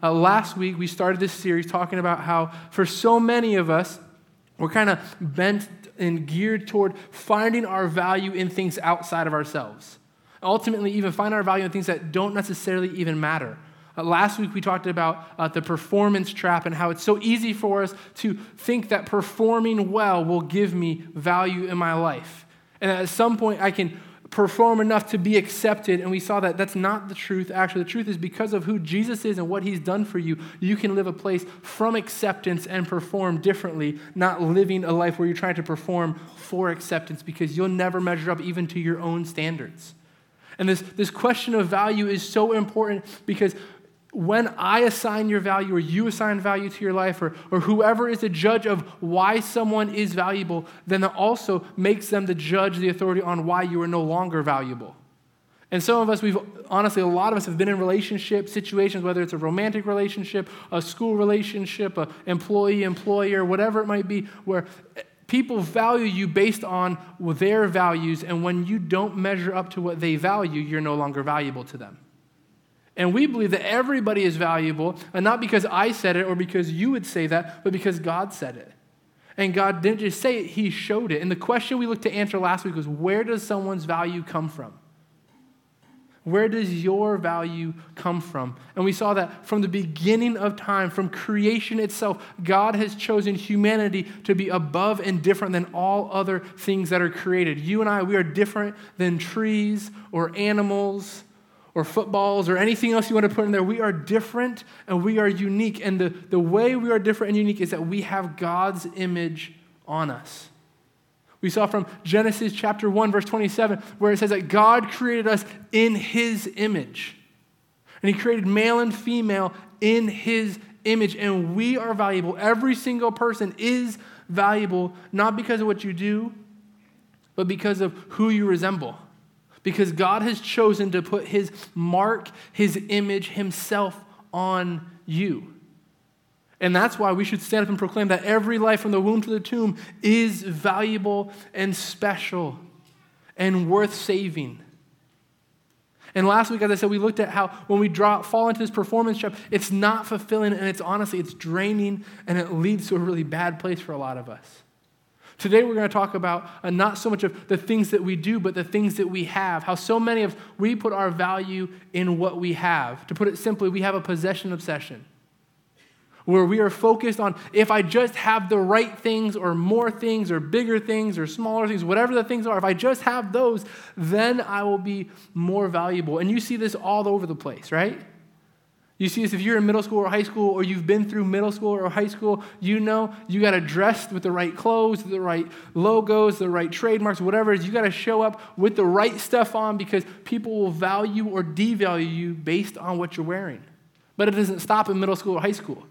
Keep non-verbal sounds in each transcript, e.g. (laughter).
Uh, last week, we started this series talking about how, for so many of us, we're kind of bent and geared toward finding our value in things outside of ourselves. Ultimately, even find our value in things that don't necessarily even matter. Uh, last week, we talked about uh, the performance trap and how it's so easy for us to think that performing well will give me value in my life. And at some point, I can perform enough to be accepted. And we saw that that's not the truth. Actually, the truth is because of who Jesus is and what he's done for you, you can live a place from acceptance and perform differently, not living a life where you're trying to perform for acceptance because you'll never measure up even to your own standards. And this, this question of value is so important because when I assign your value or you assign value to your life or, or whoever is the judge of why someone is valuable, then that also makes them the judge, the authority on why you are no longer valuable. And some of us, we've honestly, a lot of us have been in relationship situations, whether it's a romantic relationship, a school relationship, a employee, employer, whatever it might be, where people value you based on their values, and when you don't measure up to what they value, you're no longer valuable to them. And we believe that everybody is valuable, and not because I said it or because you would say that, but because God said it. And God didn't just say it, He showed it. And the question we looked to answer last week was where does someone's value come from? Where does your value come from? And we saw that from the beginning of time, from creation itself, God has chosen humanity to be above and different than all other things that are created. You and I, we are different than trees or animals or footballs or anything else you want to put in there. We are different and we are unique. And the, the way we are different and unique is that we have God's image on us. We saw from Genesis chapter 1, verse 27, where it says that God created us in his image. And he created male and female in his image. And we are valuable. Every single person is valuable, not because of what you do, but because of who you resemble because God has chosen to put his mark, his image, himself on you. And that's why we should stand up and proclaim that every life from the womb to the tomb is valuable and special and worth saving. And last week, as I said, we looked at how when we draw, fall into this performance trap, it's not fulfilling and it's honestly, it's draining and it leads to a really bad place for a lot of us. Today we're going to talk about uh, not so much of the things that we do, but the things that we have. How so many of we put our value in what we have. To put it simply, we have a possession obsession. Where we are focused on if I just have the right things or more things or bigger things or smaller things, whatever the things are, if I just have those, then I will be more valuable. And you see this all over the place, right? You see this if you're in middle school or high school or you've been through middle school or high school, you know you got to dress with the right clothes, the right logos, the right trademarks, whatever it is. You got to show up with the right stuff on because people will value or devalue you based on what you're wearing. But it doesn't stop in middle school or high school.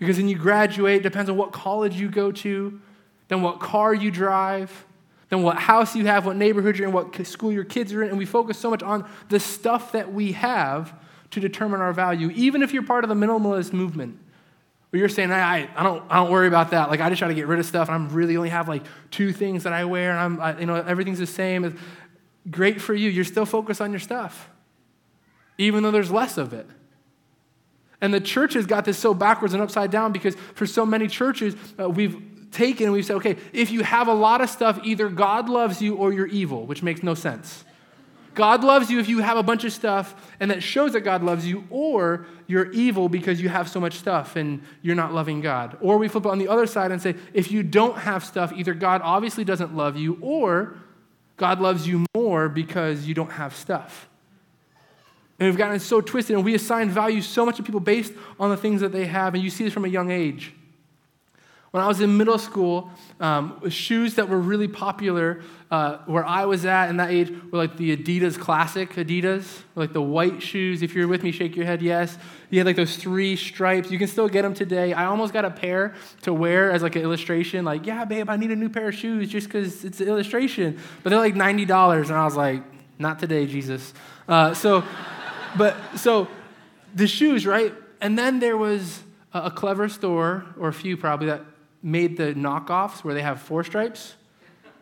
Because then you graduate, depends on what college you go to, then what car you drive, then what house you have, what neighborhood you're in, what school your kids are in, and we focus so much on the stuff that we have to determine our value, even if you're part of the minimalist movement. Where you're saying, I, I, don't, I don't worry about that. Like, I just try to get rid of stuff, and I really only have like two things that I wear, and I'm, I, you know, everything's the same. It's great for you. You're still focused on your stuff, even though there's less of it. And the church has got this so backwards and upside down because for so many churches, uh, we've taken and we've said, okay, if you have a lot of stuff, either God loves you or you're evil, which makes no sense. God loves you if you have a bunch of stuff and that shows that God loves you, or you're evil because you have so much stuff and you're not loving God. Or we flip it on the other side and say, if you don't have stuff, either God obviously doesn't love you, or God loves you more because you don't have stuff. And we've gotten so twisted, and we assign value so much to people based on the things that they have, and you see this from a young age. When I was in middle school, um, shoes that were really popular uh, where I was at in that age were like the Adidas Classic Adidas, like the white shoes. If you're with me, shake your head yes. You had like those three stripes. You can still get them today. I almost got a pair to wear as like an illustration. Like, yeah, babe, I need a new pair of shoes just because it's an illustration. But they're like $90. And I was like, not today, Jesus. Uh, so, (laughs) but so the shoes, right? And then there was a, a clever store, or a few probably, that made the knockoffs where they have four stripes.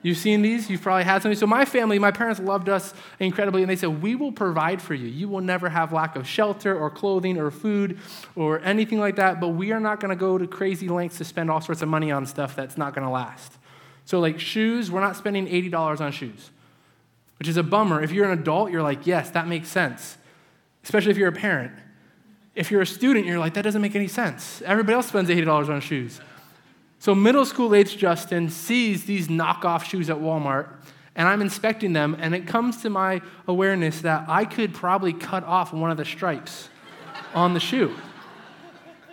You've seen these, you've probably had some. So, my family, my parents loved us incredibly, and they said, We will provide for you. You will never have lack of shelter or clothing or food or anything like that, but we are not going to go to crazy lengths to spend all sorts of money on stuff that's not going to last. So, like shoes, we're not spending $80 on shoes, which is a bummer. If you're an adult, you're like, Yes, that makes sense, especially if you're a parent. If you're a student, you're like, That doesn't make any sense. Everybody else spends $80 on shoes. So, middle school age Justin sees these knockoff shoes at Walmart, and I'm inspecting them, and it comes to my awareness that I could probably cut off one of the stripes on the shoe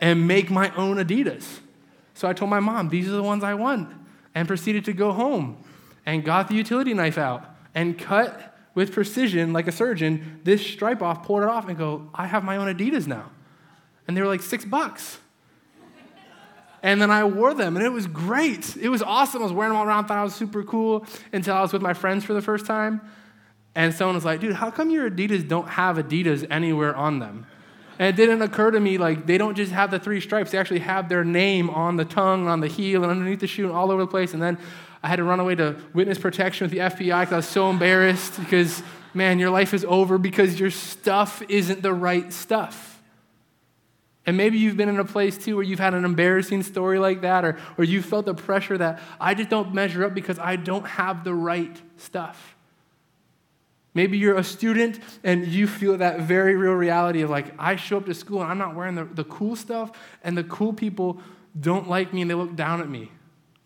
and make my own Adidas. So I told my mom, these are the ones I want, and proceeded to go home and got the utility knife out and cut with precision, like a surgeon, this stripe off, pulled it off, and go, I have my own Adidas now. And they were like six bucks. And then I wore them, and it was great. It was awesome. I was wearing them all around, thought I was super cool until I was with my friends for the first time. And someone was like, dude, how come your Adidas don't have Adidas anywhere on them? And it didn't occur to me, like, they don't just have the three stripes, they actually have their name on the tongue, on the heel, and underneath the shoe, and all over the place. And then I had to run away to witness protection with the FBI because I was so embarrassed because, man, your life is over because your stuff isn't the right stuff. And maybe you've been in a place too where you've had an embarrassing story like that, or, or you felt the pressure that I just don't measure up because I don't have the right stuff. Maybe you're a student and you feel that very real reality of like, I show up to school and I'm not wearing the, the cool stuff, and the cool people don't like me and they look down at me.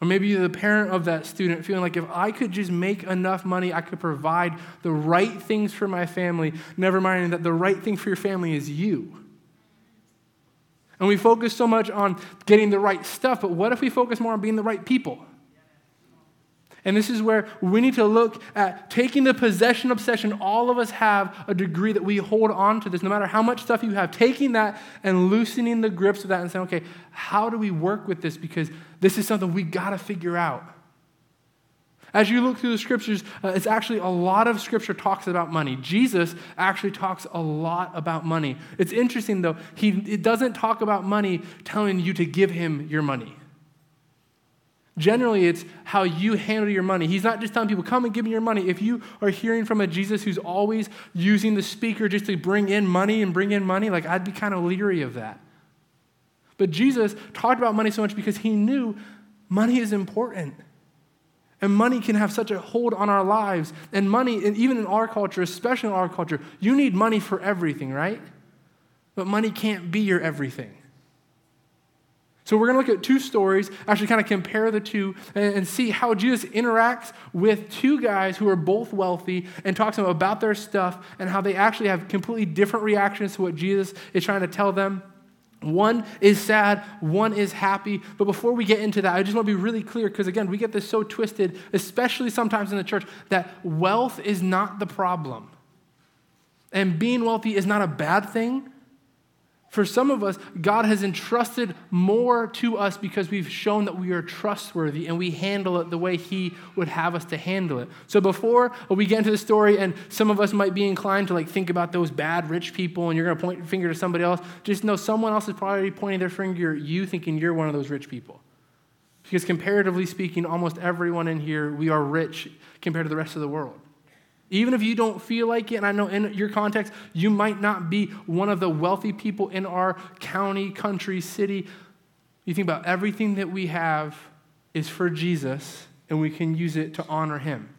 Or maybe you're the parent of that student feeling like if I could just make enough money, I could provide the right things for my family, never mind that the right thing for your family is you. And we focus so much on getting the right stuff, but what if we focus more on being the right people? And this is where we need to look at taking the possession obsession. All of us have a degree that we hold on to this, no matter how much stuff you have, taking that and loosening the grips of that and saying, okay, how do we work with this? Because this is something we got to figure out. As you look through the scriptures, uh, it's actually a lot of scripture talks about money. Jesus actually talks a lot about money. It's interesting though, he it doesn't talk about money telling you to give him your money. Generally, it's how you handle your money. He's not just telling people, come and give me your money. If you are hearing from a Jesus who's always using the speaker just to bring in money and bring in money, like I'd be kind of leery of that. But Jesus talked about money so much because he knew money is important. And money can have such a hold on our lives. And money, and even in our culture, especially in our culture, you need money for everything, right? But money can't be your everything. So we're going to look at two stories, actually kind of compare the two and, see how Jesus interacts with two guys who are both wealthy and talks to them about their stuff and how they actually have completely different reactions to what Jesus is trying to tell them. One is sad, one is happy. But before we get into that, I just want to be really clear because, again, we get this so twisted, especially sometimes in the church, that wealth is not the problem. And being wealthy is not a bad thing. For some of us, God has entrusted more to us because we've shown that we are trustworthy and we handle it the way He would have us to handle it. So before we get into the story, and some of us might be inclined to like think about those bad rich people, and you're going to point your finger to somebody else, just know someone else is probably pointing their finger at you, thinking you're one of those rich people. Because comparatively speaking, almost everyone in here, we are rich compared to the rest of the world. Even if you don't feel like it, and I know in your context, you might not be one of the wealthy people in our county, country, city. You think about everything that we have is for Jesus, and we can use it to honor him.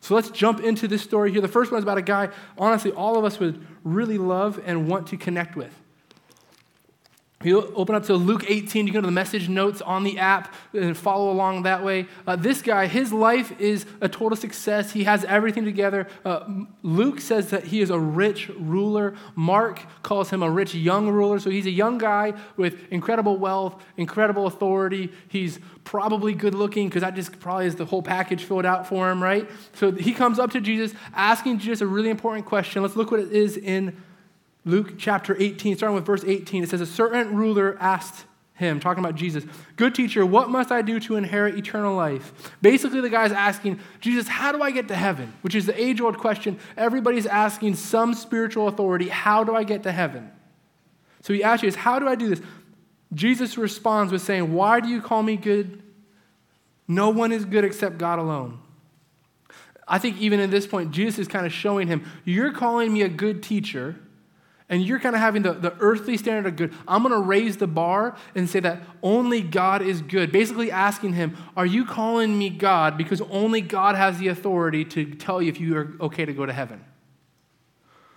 So let's jump into this story here. The first one is about a guy, honestly, all of us would really love and want to connect with. You open up to Luke 18, you go to the message notes on the app and follow along that way. Uh, this guy, his life is a total success. He has everything together. Uh, Luke says that he is a rich ruler. Mark calls him a rich young ruler. So he's a young guy with incredible wealth, incredible authority. He's probably good looking because that just probably is the whole package filled out for him, right? So he comes up to Jesus asking Jesus a really important question. Let's look what it is in Luke chapter 18, starting with verse 18, it says, A certain ruler asked him, talking about Jesus, Good teacher, what must I do to inherit eternal life? Basically, the guy's asking, Jesus, how do I get to heaven? Which is the age old question. Everybody's asking some spiritual authority, How do I get to heaven? So he asks Jesus, How do I do this? Jesus responds with saying, Why do you call me good? No one is good except God alone. I think even at this point, Jesus is kind of showing him, You're calling me a good teacher, and you're kind of having the, the earthly standard of good. I'm going to raise the bar and say that only God is good. Basically, asking him, Are you calling me God because only God has the authority to tell you if you are okay to go to heaven?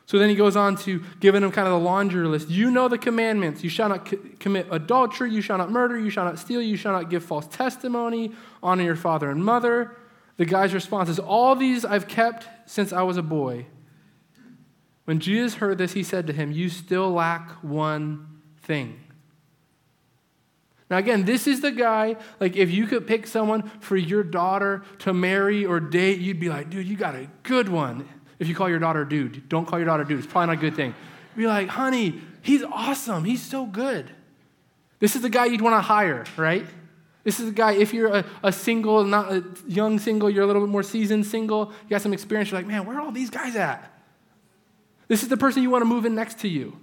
So then he goes on to giving him kind of the laundry list. You know the commandments. You shall not commit adultery. You shall not murder. You shall not steal. You shall not give false testimony. Honor your father and mother. The guy's response is, All these I've kept since I was a boy. When Jesus heard this, he said to him, You still lack one thing. Now, again, this is the guy, like, if you could pick someone for your daughter to marry or date, you'd be like, Dude, you got a good one. If you call your daughter dude, don't call your daughter dude. It's probably not a good thing. Be like, honey, he's awesome. He's so good. This is the guy you'd want to hire, right? This is the guy, if you're a, a, single, not a young single, you're a little bit more seasoned single, you got some experience, you're like, man, where are all these guys at? This is the person you want to move in next to you.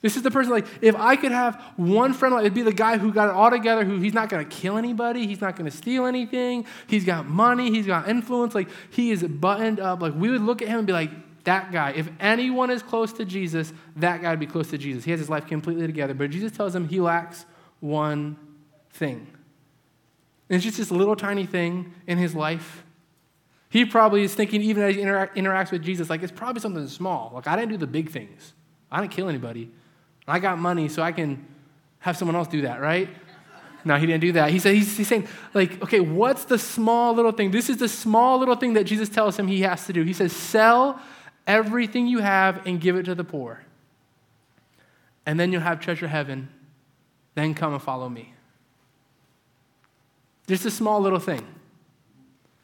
This is the person, like, if I could have one friend, like, it'd be the guy who got it all together, who he's not going to kill anybody, he's not going to steal anything, he's got money, he's got influence, like, he is buttoned up. Like, we would look at him and be like, that guy, if anyone is close to Jesus, that guy would be close to Jesus. He has his life completely together. But Jesus tells him he lacks one thing. And it's just this little tiny thing in his life. He probably is thinking, even as he interact, interacts with Jesus, like, it's probably something small. Like, I didn't do the big things, I didn't kill anybody. I got money, so I can have someone else do that, right? No, he didn't do that. He said he's, he's, saying, like, okay, what's the small little thing? This is the small little thing that Jesus tells him he has to do. He says, sell everything you have and give it to the poor. And then you'll have treasure heaven. Then come and follow me. Just a small little thing.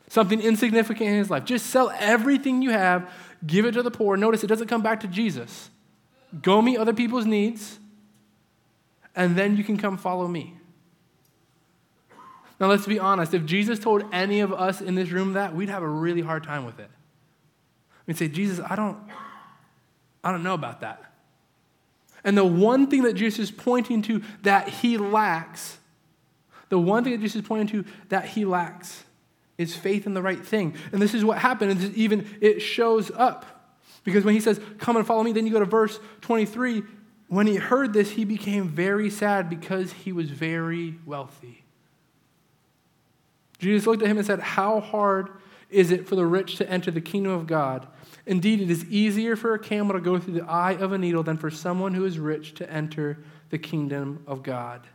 Something insignificant in his life. Just sell everything you have, give it to the poor. Notice it doesn't come back to Jesus. Go meet other people's needs, and then you can come follow me. Now, let's be honest. If Jesus told any of us in this room that, we'd have a really hard time with it. We'd say, Jesus, I don't, I don't know about that. And the one thing that Jesus is pointing to that he lacks, the one thing that Jesus is pointing to that he lacks is faith in the right thing. And this is what happened. And even it shows up. Because when he says, Come and follow me, then you go to verse 23. When he heard this, he became very sad because he was very wealthy. Jesus looked at him and said, How hard is it for the rich to enter the kingdom of God? Indeed, it is easier for a camel to go through the eye of a needle than for someone who is rich to enter the kingdom of God.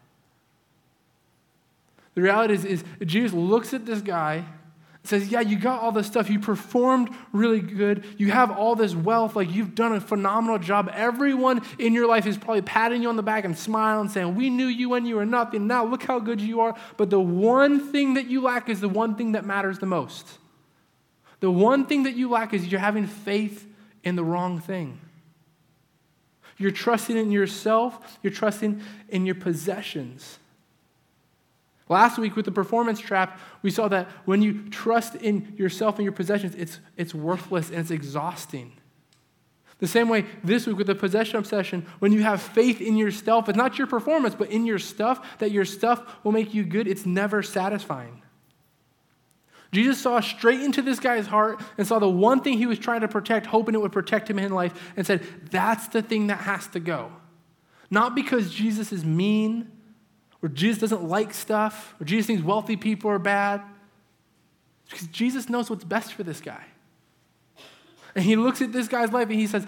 The reality is, is Jesus looks at this guy says, Yeah, you got all this stuff. You performed really good. You have all this wealth. Like, you've done a phenomenal job. Everyone in your life is probably patting you on the back and smiling, saying, We knew you when you were nothing. Now look how good you are. But the one thing that you lack is the one thing that matters the most. The one thing that you lack is you're having faith in the wrong thing. You're trusting in yourself, you're trusting in your possessions. Last week with the performance trap, we saw that when you trust in yourself and your possessions, it's, it's worthless and it's exhausting. The same way this week with the possession obsession, when you have faith in yourself, it's not your performance, but in your stuff, that your stuff will make you good, it's never satisfying. Jesus saw straight into this guy's heart and saw the one thing he was trying to protect, hoping it would protect him in life, and said, That's the thing that has to go. Not because Jesus is mean or Jesus doesn't like stuff, or Jesus thinks wealthy people are bad. because Jesus knows what's best for this guy. And he looks at this guy's life and he says,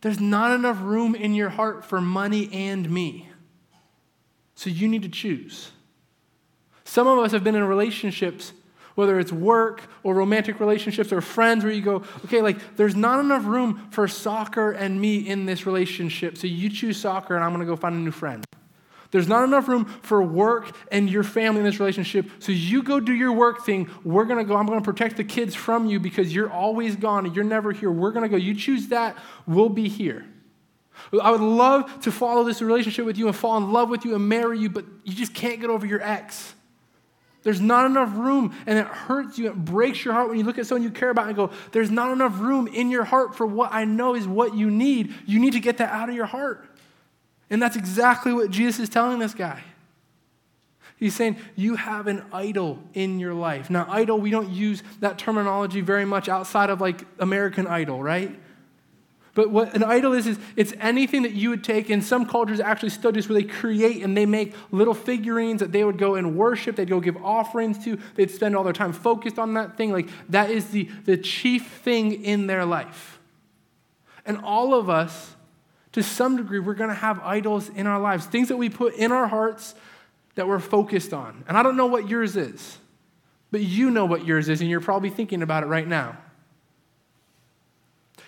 There's not enough room in your heart for money and me. So you need to choose. Some of us have been in relationships, whether it's work or romantic relationships or friends, where you go, okay, like there's not enough room for soccer and me in this relationship. So you choose soccer and I'm going to go find a new friend. There's not enough room for work and your family in this relationship. So you go do your work thing. We're going to go. I'm going to protect the kids from you because you're always gone and you're never here. We're going to go. You choose that. We'll be here. I would love to follow this relationship with you and fall in love with you and marry you, but you just can't get over your ex. There's not enough room, and it hurts you. It breaks your heart when you look at someone you care about and go, There's not enough room in your heart for what I know is what you need. You need to get that out of your heart. And that's exactly what Jesus is telling this guy. He's saying you have an idol in your life. Now, idol, we don't use that terminology very much outside of like American Idol, right? But what an idol is, is it's anything that you would take, and some cultures actually still this, where they create and they make little figurines that they would go and worship, they'd go give offerings to, they'd spend all their time focused on that thing. Like that is the, the chief thing in their life. And all of us, to some degree, we're going to have idols in our lives, things that we put in our hearts that we're focused on. And I don't know what yours is, but you know what yours is, and you're probably thinking about it right now.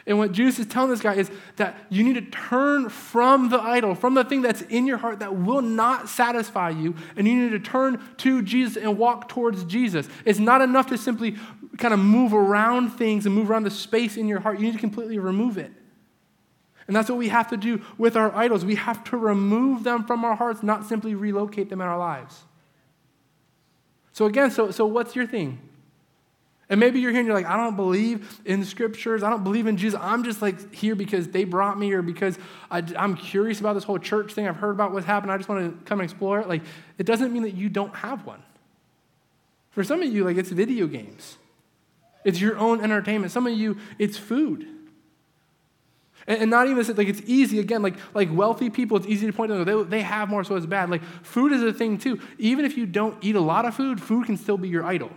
And what Jesus is telling this guy is that you need to turn from the idol, from the thing that's in your heart that will not satisfy you, and you need to turn to Jesus and walk towards Jesus. It's not enough to simply kind of move around things and move around the space in your heart. You need to completely remove it. And that's what we have to do with our idols. We have to remove them from our hearts, not simply relocate them in our lives. So, again, so, so what's your thing? And maybe you're here and you're like, I don't believe in the scriptures. I don't believe in Jesus. I'm just like here because they brought me or because I, am curious about this whole church thing. I've heard about what's happened. I just want to come and explore it. Like, it doesn't mean that you don't have one. For some of you, like, it's video games, it's your own entertainment. Some of you, it's food. And, and not even like it's easy, again, like, like wealthy people, it's easy to point to them, they, they have more, so it's bad. Like food is a thing too. Even if you don't eat a lot of food, food can still be your idol.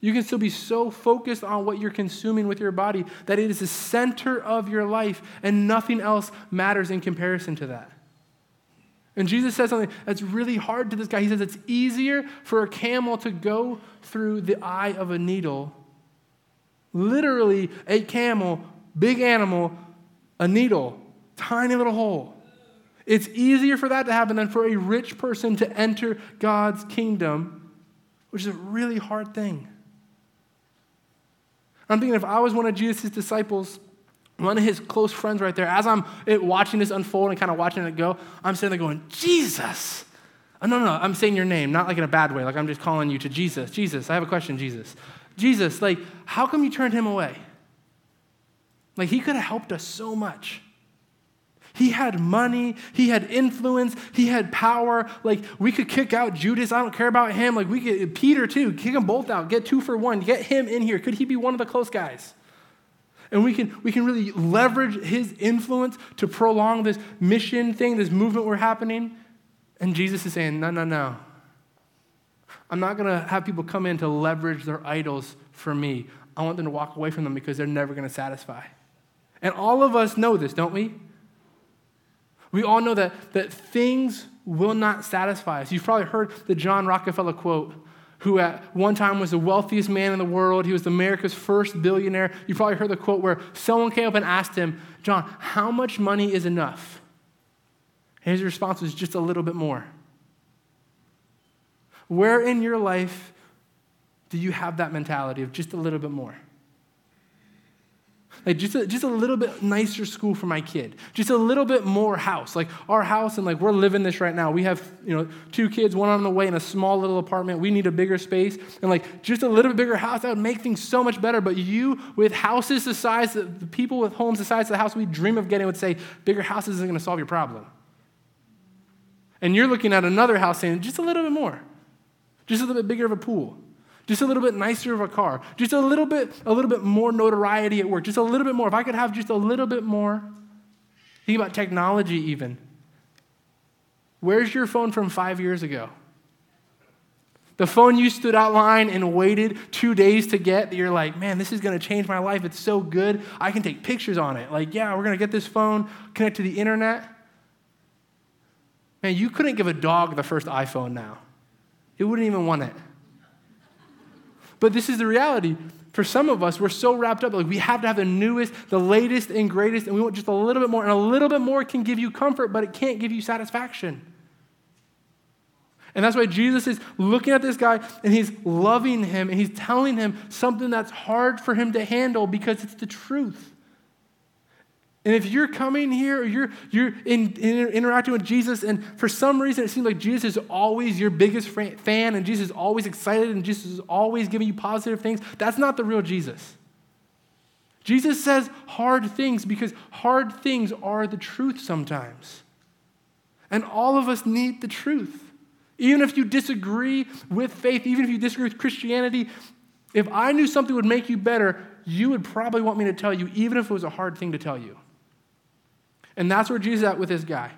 You can still be so focused on what you're consuming with your body that it is the center of your life and nothing else matters in comparison to that. And Jesus says something that's really hard to this guy. He says it's easier for a camel to go through the eye of a needle. Literally, a camel, big animal, a needle, tiny little hole. It's easier for that to happen than for a rich person to enter God's kingdom, which is a really hard thing. I'm thinking if I was one of Jesus' disciples, one of his close friends right there, as I'm watching this unfold and kind of watching it go, I'm sitting there going, Jesus. Oh, no, no, no, I'm saying your name, not like in a bad way. Like I'm just calling you to Jesus. Jesus, I have a question, Jesus. Jesus, like, how come you turned him away? Like, he could have helped us so much. He had money, he had influence, he had power. Like, we could kick out Judas. I don't care about him. Like, we could, Peter too, kick them both out, get two for one, get him in here. Could he be one of the close guys? And we can, we can really leverage his influence to prolong this mission thing, this movement we're happening. And Jesus is saying, no, no, no. I'm not going to have people come in to leverage their idols for me. I want them to walk away from them because they're never going to satisfy. And all of us know this, don't we? We all know that, that things will not satisfy us. You've probably heard the John Rockefeller quote, who at one time was the wealthiest man in the world. He was America's first billionaire. You probably heard the quote where someone came up and asked him, John, how much money is enough? And his response was just a little bit more. Where in your life do you have that mentality of just a little bit more? Like just a, just a little bit nicer school for my kid. Just a little bit more house. Like our house, and like we're living this right now. We have, you know, two kids, one on the way in a small little apartment. We need a bigger space. And like just a little bit bigger house, that would make things so much better. But you with houses the size, that the people with homes the size of the house we dream of getting would say, bigger houses isn't going to solve your problem. And you're looking at another house saying, just a little bit more. Just a little bit bigger of a pool just a little bit nicer of a car, just a little bit, a little bit more notoriety at work, just a little bit more. If I could have just a little bit more, think about technology even. Where's your phone from five years ago? The phone you stood out line and waited two days to get, that you're like, man, this is gonna change my life. It's so good. I can take pictures on it. Like, yeah, we're gonna get this phone, connect to the internet. Man, you couldn't give a dog the first iPhone now. It wouldn't even want it. But this is the reality. For some of us, we're so wrapped up, like we have to have the newest, the latest, and greatest, and we want just a little bit more. And a little bit more can give you comfort, but it can't give you satisfaction. And that's why Jesus is looking at this guy and he's loving him and he's telling him something that's hard for him to handle because it's the truth. And if you're coming here or you're, you're in, in, interacting with Jesus, and for some reason it seems like Jesus is always your biggest fan, and Jesus is always excited, and Jesus is always giving you positive things, that's not the real Jesus. Jesus says hard things because hard things are the truth sometimes. And all of us need the truth. Even if you disagree with faith, even if you disagree with Christianity, if I knew something would make you better, you would probably want me to tell you, even if it was a hard thing to tell you. And that's where Jesus is at with this guy.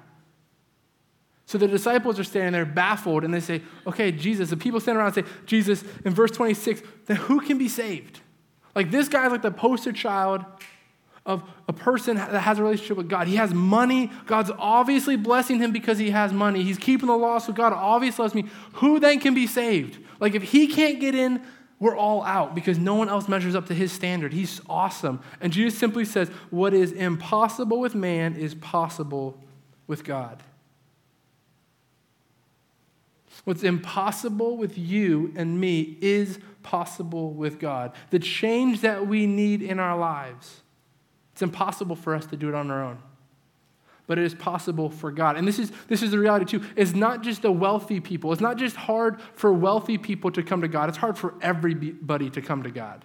So the disciples are standing there baffled and they say, Okay, Jesus, the people stand around and say, Jesus, in verse 26, then who can be saved? Like this guy is like the poster child of a person that has a relationship with God. He has money. God's obviously blessing him because he has money. He's keeping the law, so God obviously loves me. Who then can be saved? Like if he can't get in, we're all out because no one else measures up to his standard. He's awesome. And Jesus simply says, What is impossible with man is possible with God. What's impossible with you and me is possible with God. The change that we need in our lives, it's impossible for us to do it on our own. But it is possible for God. And this is, this is the reality too. It's not just the wealthy people. It's not just hard for wealthy people to come to God. It's hard for everybody to come to God.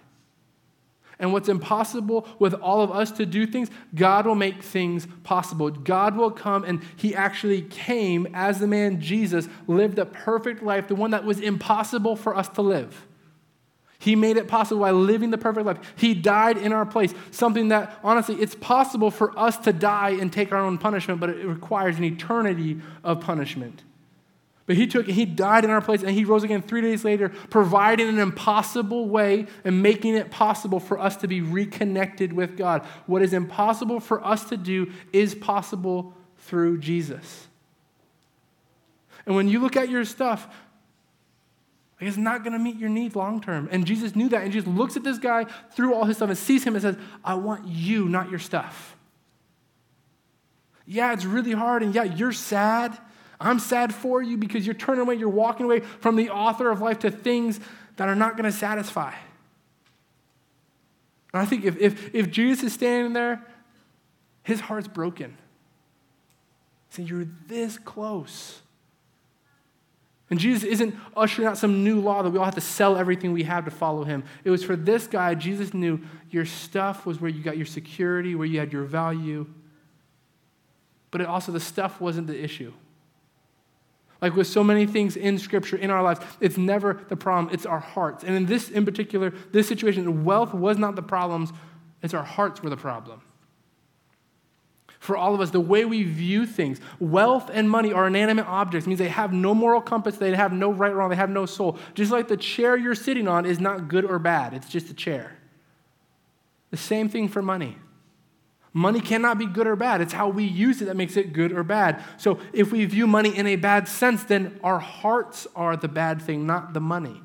And what's impossible with all of us to do things, God will make things possible. God will come, and He actually came as the man Jesus, lived a perfect life, the one that was impossible for us to live. He made it possible by living the perfect life. He died in our place, something that, honestly, it's possible for us to die and take our own punishment, but it requires an eternity of punishment. But he took, he died in our place, and he rose again three days later, providing an impossible way and making it possible for us to be reconnected with God. What is impossible for us to do is possible through Jesus. And when you look at your stuff, it's not going to meet your needs long term. And Jesus knew that. And Jesus looks at this guy through all his stuff and sees him and says, I want you, not your stuff. Yeah, it's really hard. And yeah, you're sad. I'm sad for you because you're turning away, you're walking away from the author of life to things that are not going to satisfy. And I think if, if, if Jesus is standing there, his heart's broken. See, you're this close. And Jesus isn't ushering out some new law that we all have to sell everything we have to follow him. It was for this guy, Jesus knew your stuff was where you got your security, where you had your value. But it also, the stuff wasn't the issue. Like with so many things in Scripture, in our lives, it's never the problem, it's our hearts. And in this, in particular, this situation, wealth was not the problems, it's our hearts were the problem. For all of us, the way we view things, wealth and money are inanimate objects, it means they have no moral compass, they have no right or wrong, they have no soul. Just like the chair you're sitting on is not good or bad, it's just a chair. The same thing for money. Money cannot be good or bad. It's how we use it that makes it good or bad. So if we view money in a bad sense, then our hearts are the bad thing, not the money.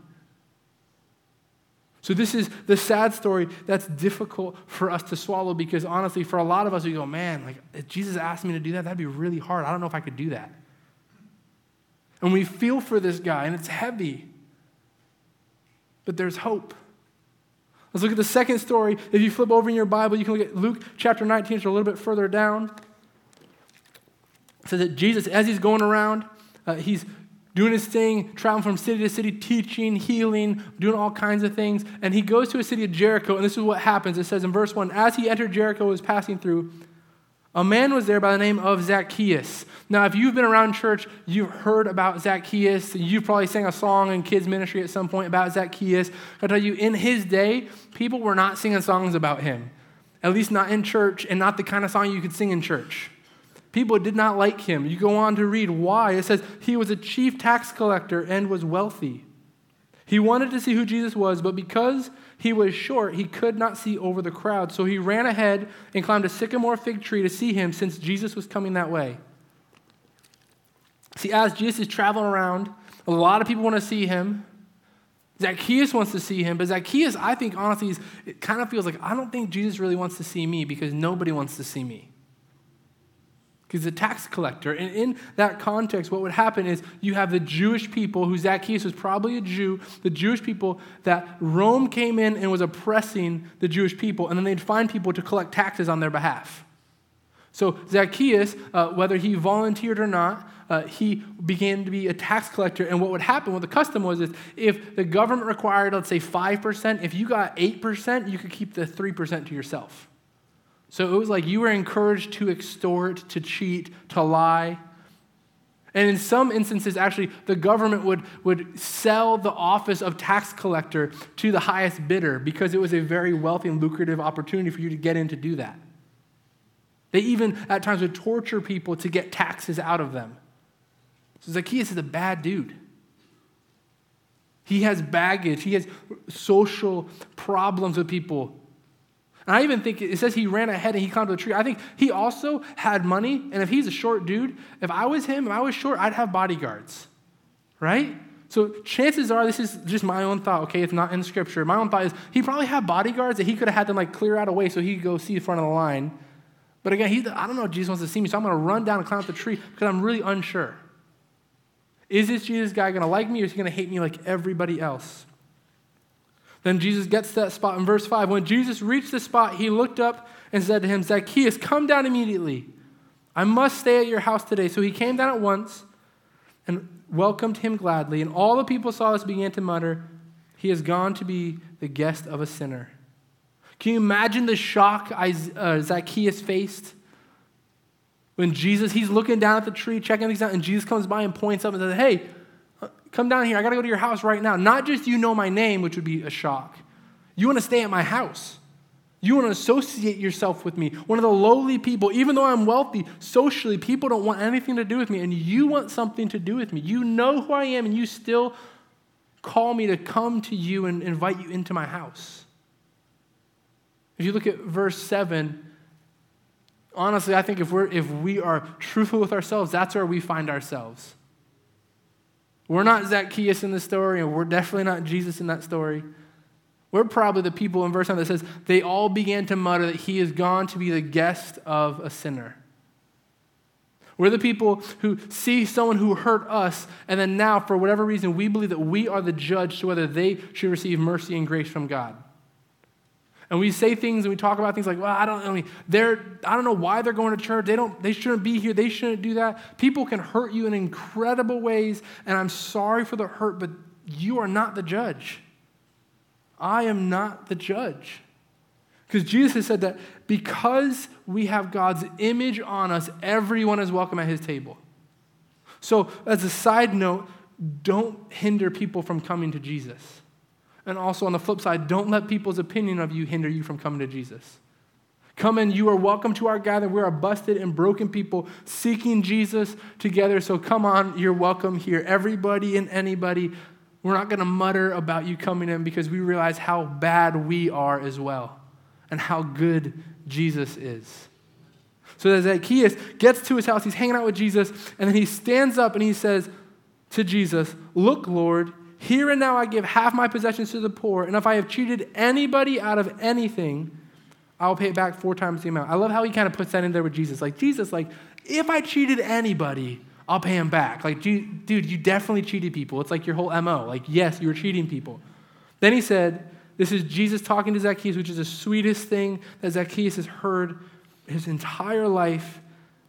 So this is the sad story that's difficult for us to swallow because honestly, for a lot of us, we go, man, like if Jesus asked me to do that, that'd be really hard. I don't know if I could do that. And we feel for this guy, and it's heavy. But there's hope. Let's look at the second story. If you flip over in your Bible, you can look at Luke chapter 19, so a little bit further down. It says that Jesus, as he's going around, uh, he's doing his thing, traveling from city to city, teaching, healing, doing all kinds of things. And he goes to a city of Jericho, and this is what happens. It says in verse 1 As he entered Jericho, was passing through, a man was there by the name of Zacchaeus. Now, if you've been around church, you've heard about Zacchaeus. You've probably sang a song in kids' ministry at some point about Zacchaeus. I tell you, in his day, people were not singing songs about him, at least not in church, and not the kind of song you could sing in church. People did not like him. You go on to read why. It says he was a chief tax collector and was wealthy. He wanted to see who Jesus was, but because he was short, he could not see over the crowd. So he ran ahead and climbed a sycamore fig tree to see him since Jesus was coming that way. See, as Jesus is traveling around, a lot of people want to see him. Zacchaeus wants to see him, but Zacchaeus, I think, honestly, is, it kind of feels like I don't think Jesus really wants to see me because nobody wants to see me. He's a tax collector. And in that context, what would happen is you have the Jewish people, who Zacchaeus was probably a Jew, the Jewish people that Rome came in and was oppressing the Jewish people, and then they'd find people to collect taxes on their behalf. So Zacchaeus, uh, whether he volunteered or not, uh, he began to be a tax collector. And what would happen, what the custom was, is if the government required, let's say, 5%, if you got 8%, you could keep the 3% to yourself. So it was like you were encouraged to extort, to cheat, to lie. And in some instances, actually, the government would, would sell the office of tax collector to the highest bidder because it was a very wealthy and lucrative opportunity for you to get in to do that. They even at times would torture people to get taxes out of them. So Zacchaeus is a bad dude. He has baggage, he has social problems with people. And I even think it says he ran ahead and he climbed the tree. I think he also had money. And if he's a short dude, if I was him, if I was short, I'd have bodyguards, right? So chances are, this is just my own thought, okay? It's not in scripture. My own thought is he probably had bodyguards that he could have had them like clear out a way so he could go see the front of the line. But again, he, I don't know if Jesus wants to see me, so I'm going to run down and climb up the tree because I'm really unsure. Is this Jesus guy going to like me or is he going to hate me like everybody else? Then Jesus gets to that spot in verse 5. When Jesus reached the spot, he looked up and said to him, Zacchaeus, come down immediately. I must stay at your house today. So he came down at once and welcomed him gladly. And all the people saw this began to mutter, He has gone to be the guest of a sinner. Can you imagine the shock uh, Zacchaeus faced? When Jesus, he's looking down at the tree, checking things out, and Jesus comes by and points up and says, Hey, Come down here. I got to go to your house right now. Not just you know my name, which would be a shock. You want to stay at my house. You want to associate yourself with me. One of the lowly people, even though I'm wealthy, socially, people don't want anything to do with me, and you want something to do with me. You know who I am, and you still call me to come to you and invite you into my house. If you look at verse 7, honestly, I think if, we're, if we are truthful with ourselves, that's where we find ourselves. We're not Zacchaeus in the story, and we're definitely not Jesus in that story. We're probably the people in verse 9 that says, they all began to mutter that he is gone to be the guest of a sinner. We're the people who see someone who hurt us, and then now, for whatever reason, we believe that we are the judge to whether they should receive mercy and grace from God. And we say things and we talk about things like, well, I don't, I mean, they're, I don't know why they're going to church. They don't, they shouldn't be here. They shouldn't do that. People can hurt you in incredible ways, and I'm sorry for the hurt, but you are not the judge. I am not the judge. Because Jesus has said that because we have God's image on us, everyone is welcome at his table. So, as a side note, don't hinder people from coming to Jesus. And also on the flip side, don't let people's opinion of you hinder you from coming to Jesus. Come in, you are welcome to our gathering. We are busted and broken people seeking Jesus together. So come on, you're welcome here. Everybody and anybody, we're not going to mutter about you coming in because we realize how bad we are as well and how good Jesus is. So Zacchaeus gets to his house, he's hanging out with Jesus, and then he stands up and he says to Jesus, Look, Lord, here and now I give half my possessions to the poor, and if I have cheated anybody out of anything, I'll pay it back four times the amount. I love how he kind of puts that in there with Jesus. Like, Jesus, like, if I cheated anybody, I'll pay him back. Like, dude, you definitely cheated people. It's like your whole MO. Like, yes, you were cheating people. Then he said, This is Jesus talking to Zacchaeus, which is the sweetest thing that Zacchaeus has heard his entire life.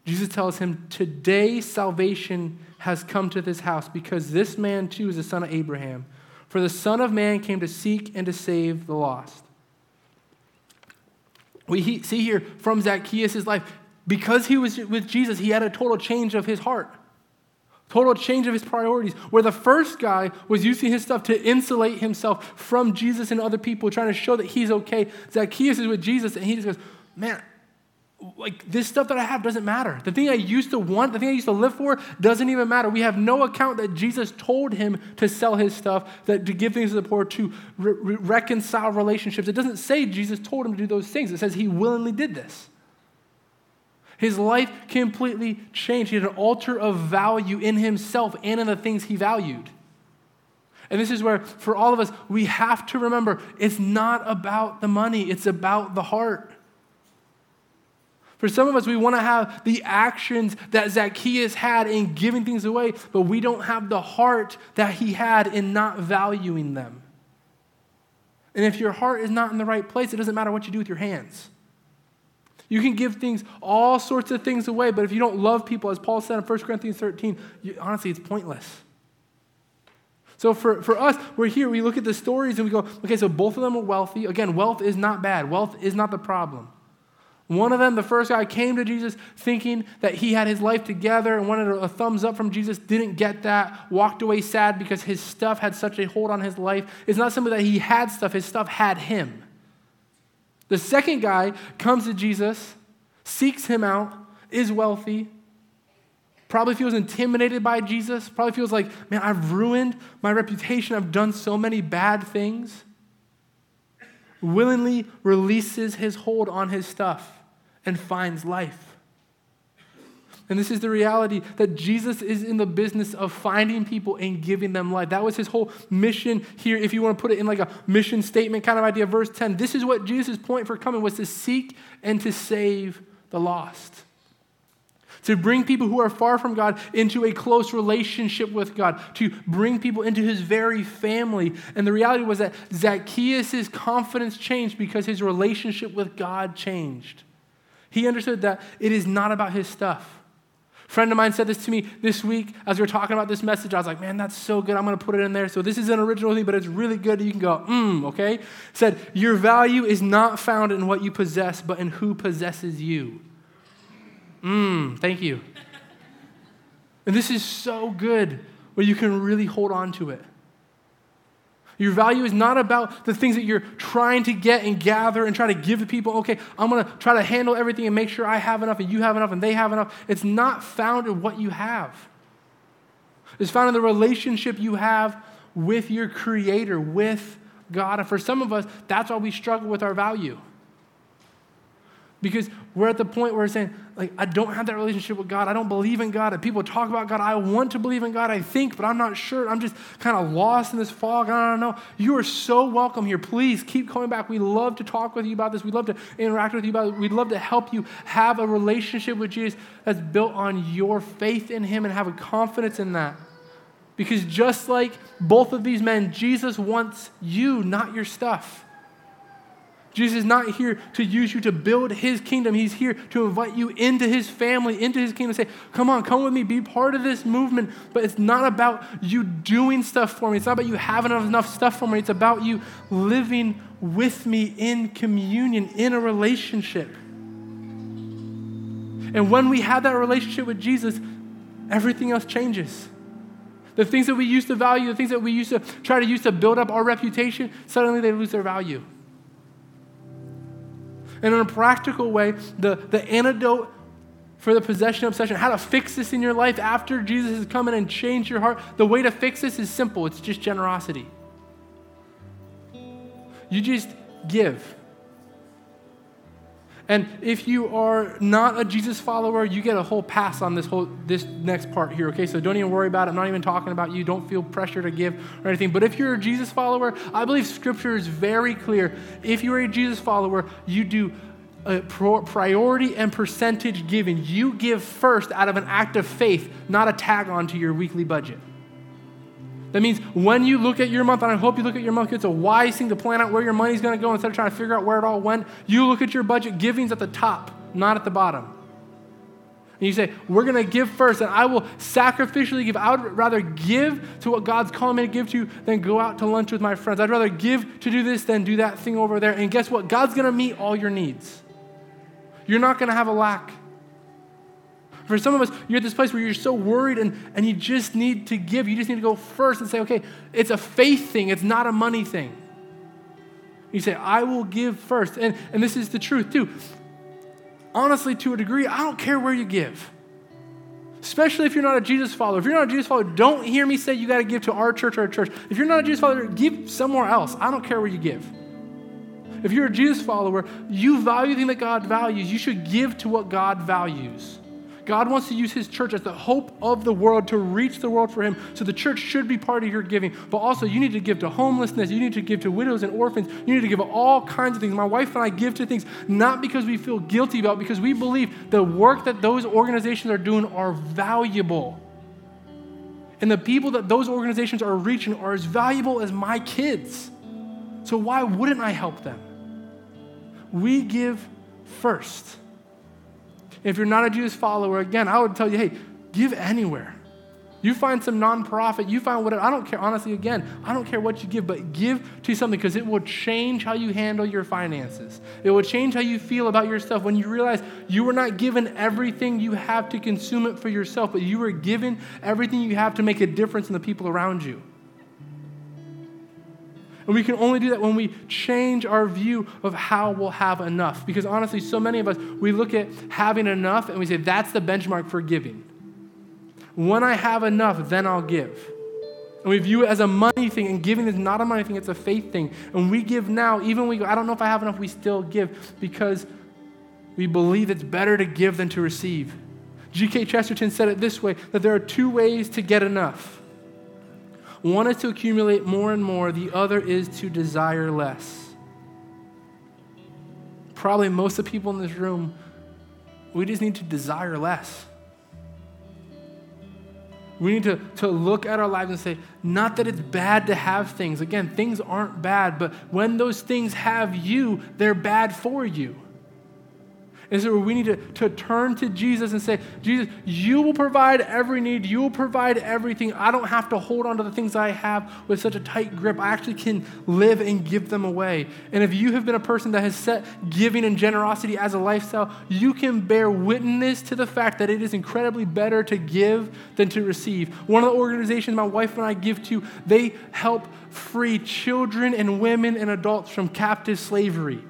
Jesus tells him, Today salvation has come to this house because this man too is the son of Abraham. For the Son of Man came to seek and to save the lost. We see here from Zacchaeus' life, because he was with Jesus, he had a total change of his heart, total change of his priorities. Where the first guy was using his stuff to insulate himself from Jesus and other people, trying to show that he's okay, Zacchaeus is with Jesus, and he just goes, Man, like this stuff that I have doesn't matter. The thing I used to want, the thing I used to live for, doesn't even matter. We have no account that Jesus told him to sell his stuff, that to give things to the poor, to re- reconcile relationships. It doesn't say Jesus told him to do those things. It says he willingly did this. His life completely changed. He had an altar of value in himself and in the things he valued. And this is where, for all of us, we have to remember it's not about the money, it's about the heart. For some of us, we want to have the actions that Zacchaeus had in giving things away, but we don't have the heart that he had in not valuing them. And if your heart is not in the right place, it doesn't matter what you do with your hands. You can give things, all sorts of things away, but if you don't love people, as Paul said in 1 Corinthians 13, you, honestly, it's pointless. So for, for us, we're here, we look at the stories and we go, okay, so both of them are wealthy. Again, wealth is not bad, wealth is not the problem. One of them, the first guy, came to Jesus thinking that he had his life together and wanted a thumbs up from Jesus, didn't get that, walked away sad because his stuff had such a hold on his life. It's not simply that he had stuff, his stuff had him. The second guy comes to Jesus, seeks him out, is wealthy, probably feels intimidated by Jesus, probably feels like, man, I've ruined my reputation, I've done so many bad things willingly releases his hold on his stuff and finds life. And this is the reality that Jesus is in the business of finding people and giving them life. That was his whole mission here. If you want to put it in like a mission statement kind of idea, verse 10, this is what Jesus' point for coming was to seek and to save the lost to bring people who are far from God into a close relationship with God, to bring people into his very family. And the reality was that Zacchaeus' confidence changed because his relationship with God changed. He understood that it is not about his stuff. A friend of mine said this to me this week as we were talking about this message. I was like, man, that's so good. I'm going to put it in there. So this is an original thing, but it's really good. You can go, mm, okay? Said, your value is not found in what you possess, but in who possesses you. Mmm, thank you. And this is so good where you can really hold on to it. Your value is not about the things that you're trying to get and gather and try to give to people. Okay, I'm going to try to handle everything and make sure I have enough and you have enough and they have enough. It's not found in what you have, it's found in the relationship you have with your Creator, with God. And for some of us, that's why we struggle with our value. Because we're at the point where we're saying, like, I don't have that relationship with God. I don't believe in God. And people talk about God. I want to believe in God, I think, but I'm not sure. I'm just kind of lost in this fog. I don't know. You are so welcome here. Please keep coming back. We love to talk with you about this. We'd love to interact with you about it. We'd love to help you have a relationship with Jesus that's built on your faith in Him and have a confidence in that. Because just like both of these men, Jesus wants you, not your stuff. Jesus is not here to use you to build his kingdom. He's here to invite you into his family, into his kingdom, say, Come on, come with me, be part of this movement. But it's not about you doing stuff for me. It's not about you having enough stuff for me. It's about you living with me in communion, in a relationship. And when we have that relationship with Jesus, everything else changes. The things that we used to value, the things that we used to try to use to build up our reputation, suddenly they lose their value. And in a practical way, the, the antidote for the possession obsession, how to fix this in your life after Jesus has come in and changed your heart, the way to fix this is simple it's just generosity. You just give. And if you are not a Jesus follower, you get a whole pass on this whole this next part here, okay? So don't even worry about it. I'm not even talking about you. Don't feel pressure to give or anything. But if you're a Jesus follower, I believe scripture is very clear. If you're a Jesus follower, you do a priority and percentage giving. You give first out of an act of faith, not a tag on to your weekly budget. That means when you look at your month, and I hope you look at your month, it's a wise thing to plan out where your money's going to go instead of trying to figure out where it all went. You look at your budget, giving's at the top, not at the bottom. And you say, We're going to give first, and I will sacrificially give. I would rather give to what God's calling me to give to than go out to lunch with my friends. I'd rather give to do this than do that thing over there. And guess what? God's going to meet all your needs. You're not going to have a lack. For some of us, you're at this place where you're so worried and, and you just need to give. You just need to go first and say, okay, it's a faith thing, it's not a money thing. You say, I will give first. And, and this is the truth, too. Honestly, to a degree, I don't care where you give. Especially if you're not a Jesus follower. If you're not a Jesus follower, don't hear me say you got to give to our church or a church. If you're not a Jesus follower, give somewhere else. I don't care where you give. If you're a Jesus follower, you value the thing that God values. You should give to what God values. God wants to use his church as the hope of the world to reach the world for him. So the church should be part of your giving. But also, you need to give to homelessness. You need to give to widows and orphans. You need to give all kinds of things. My wife and I give to things not because we feel guilty about, because we believe the work that those organizations are doing are valuable. And the people that those organizations are reaching are as valuable as my kids. So why wouldn't I help them? We give first. If you're not a Jesus follower, again, I would tell you, hey, give anywhere. You find some nonprofit, you find whatever. I don't care, honestly, again, I don't care what you give, but give to something because it will change how you handle your finances. It will change how you feel about yourself when you realize you were not given everything you have to consume it for yourself, but you were given everything you have to make a difference in the people around you. And we can only do that when we change our view of how we'll have enough. Because honestly, so many of us, we look at having enough and we say, that's the benchmark for giving. When I have enough, then I'll give. And we view it as a money thing, and giving is not a money thing, it's a faith thing. And we give now, even when we go, I don't know if I have enough, we still give because we believe it's better to give than to receive. G.K. Chesterton said it this way that there are two ways to get enough. One is to accumulate more and more, the other is to desire less. Probably most of the people in this room, we just need to desire less. We need to, to look at our lives and say, not that it's bad to have things. Again, things aren't bad, but when those things have you, they're bad for you. And so we need to, to turn to Jesus and say, Jesus, you will provide every need. You will provide everything. I don't have to hold on to the things I have with such a tight grip. I actually can live and give them away. And if you have been a person that has set giving and generosity as a lifestyle, you can bear witness to the fact that it is incredibly better to give than to receive. One of the organizations my wife and I give to, they help free children and women and adults from captive slavery.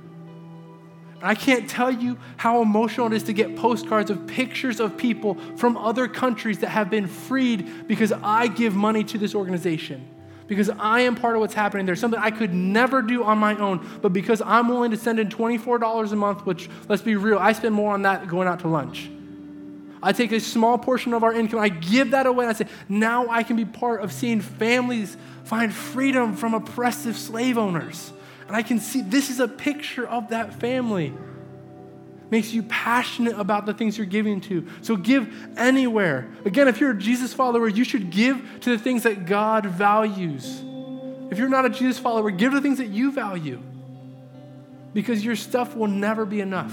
I can't tell you how emotional it is to get postcards of pictures of people from other countries that have been freed because I give money to this organization. Because I am part of what's happening there. Something I could never do on my own, but because I'm willing to send in $24 a month, which, let's be real, I spend more on that going out to lunch. I take a small portion of our income, I give that away, and I say, now I can be part of seeing families find freedom from oppressive slave owners. And I can see this is a picture of that family. Makes you passionate about the things you're giving to. So give anywhere. Again, if you're a Jesus follower, you should give to the things that God values. If you're not a Jesus follower, give to the things that you value. Because your stuff will never be enough.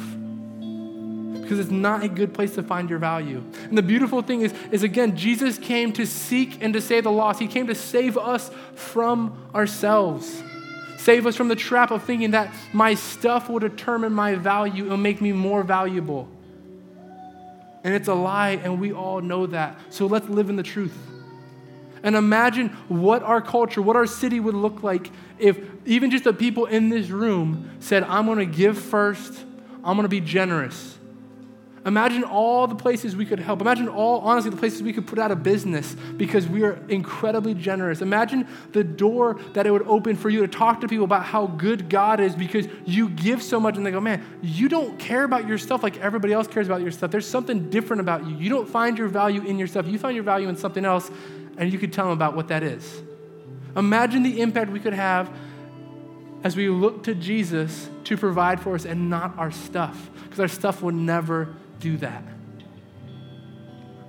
Because it's not a good place to find your value. And the beautiful thing is, is again, Jesus came to seek and to save the lost. He came to save us from ourselves. Save us from the trap of thinking that my stuff will determine my value and make me more valuable. And it's a lie, and we all know that. So let's live in the truth. And imagine what our culture, what our city would look like if even just the people in this room said, I'm to give first, I'm to be generous. Imagine all the places we could help. Imagine all, honestly, the places we could put out of business because we are incredibly generous. Imagine the door that it would open for you to talk to people about how good God is because you give so much and they go, man, you don't care about your stuff like everybody else cares about your stuff. There's something different about you. You don't find your value in yourself, you find your value in something else, and you could tell them about what that is. Imagine the impact we could have as we look to Jesus to provide for us and not our stuff because our stuff will never do that.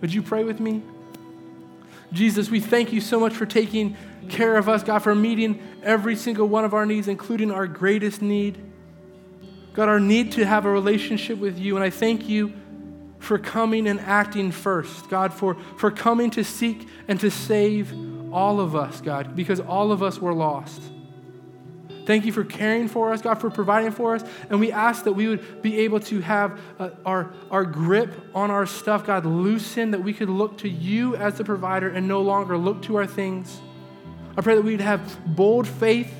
Would you pray with me? Jesus, we thank you so much for taking care of us, God, for meeting every single one of our needs, including our greatest need. God, our need to have a relationship with you. And I thank you for coming and acting first, God, for, for coming to seek and to save all of us, God, because all of us were lost. Thank you for caring for us, God, for providing for us. And we ask that we would be able to have uh, our, our grip on our stuff, God, loosen, that we could look to you as the provider and no longer look to our things. I pray that we'd have bold faith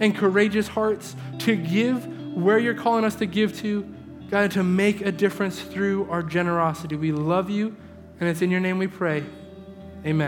and courageous hearts to give where you're calling us to give to, God, and to make a difference through our generosity. We love you, and it's in your name we pray. Amen.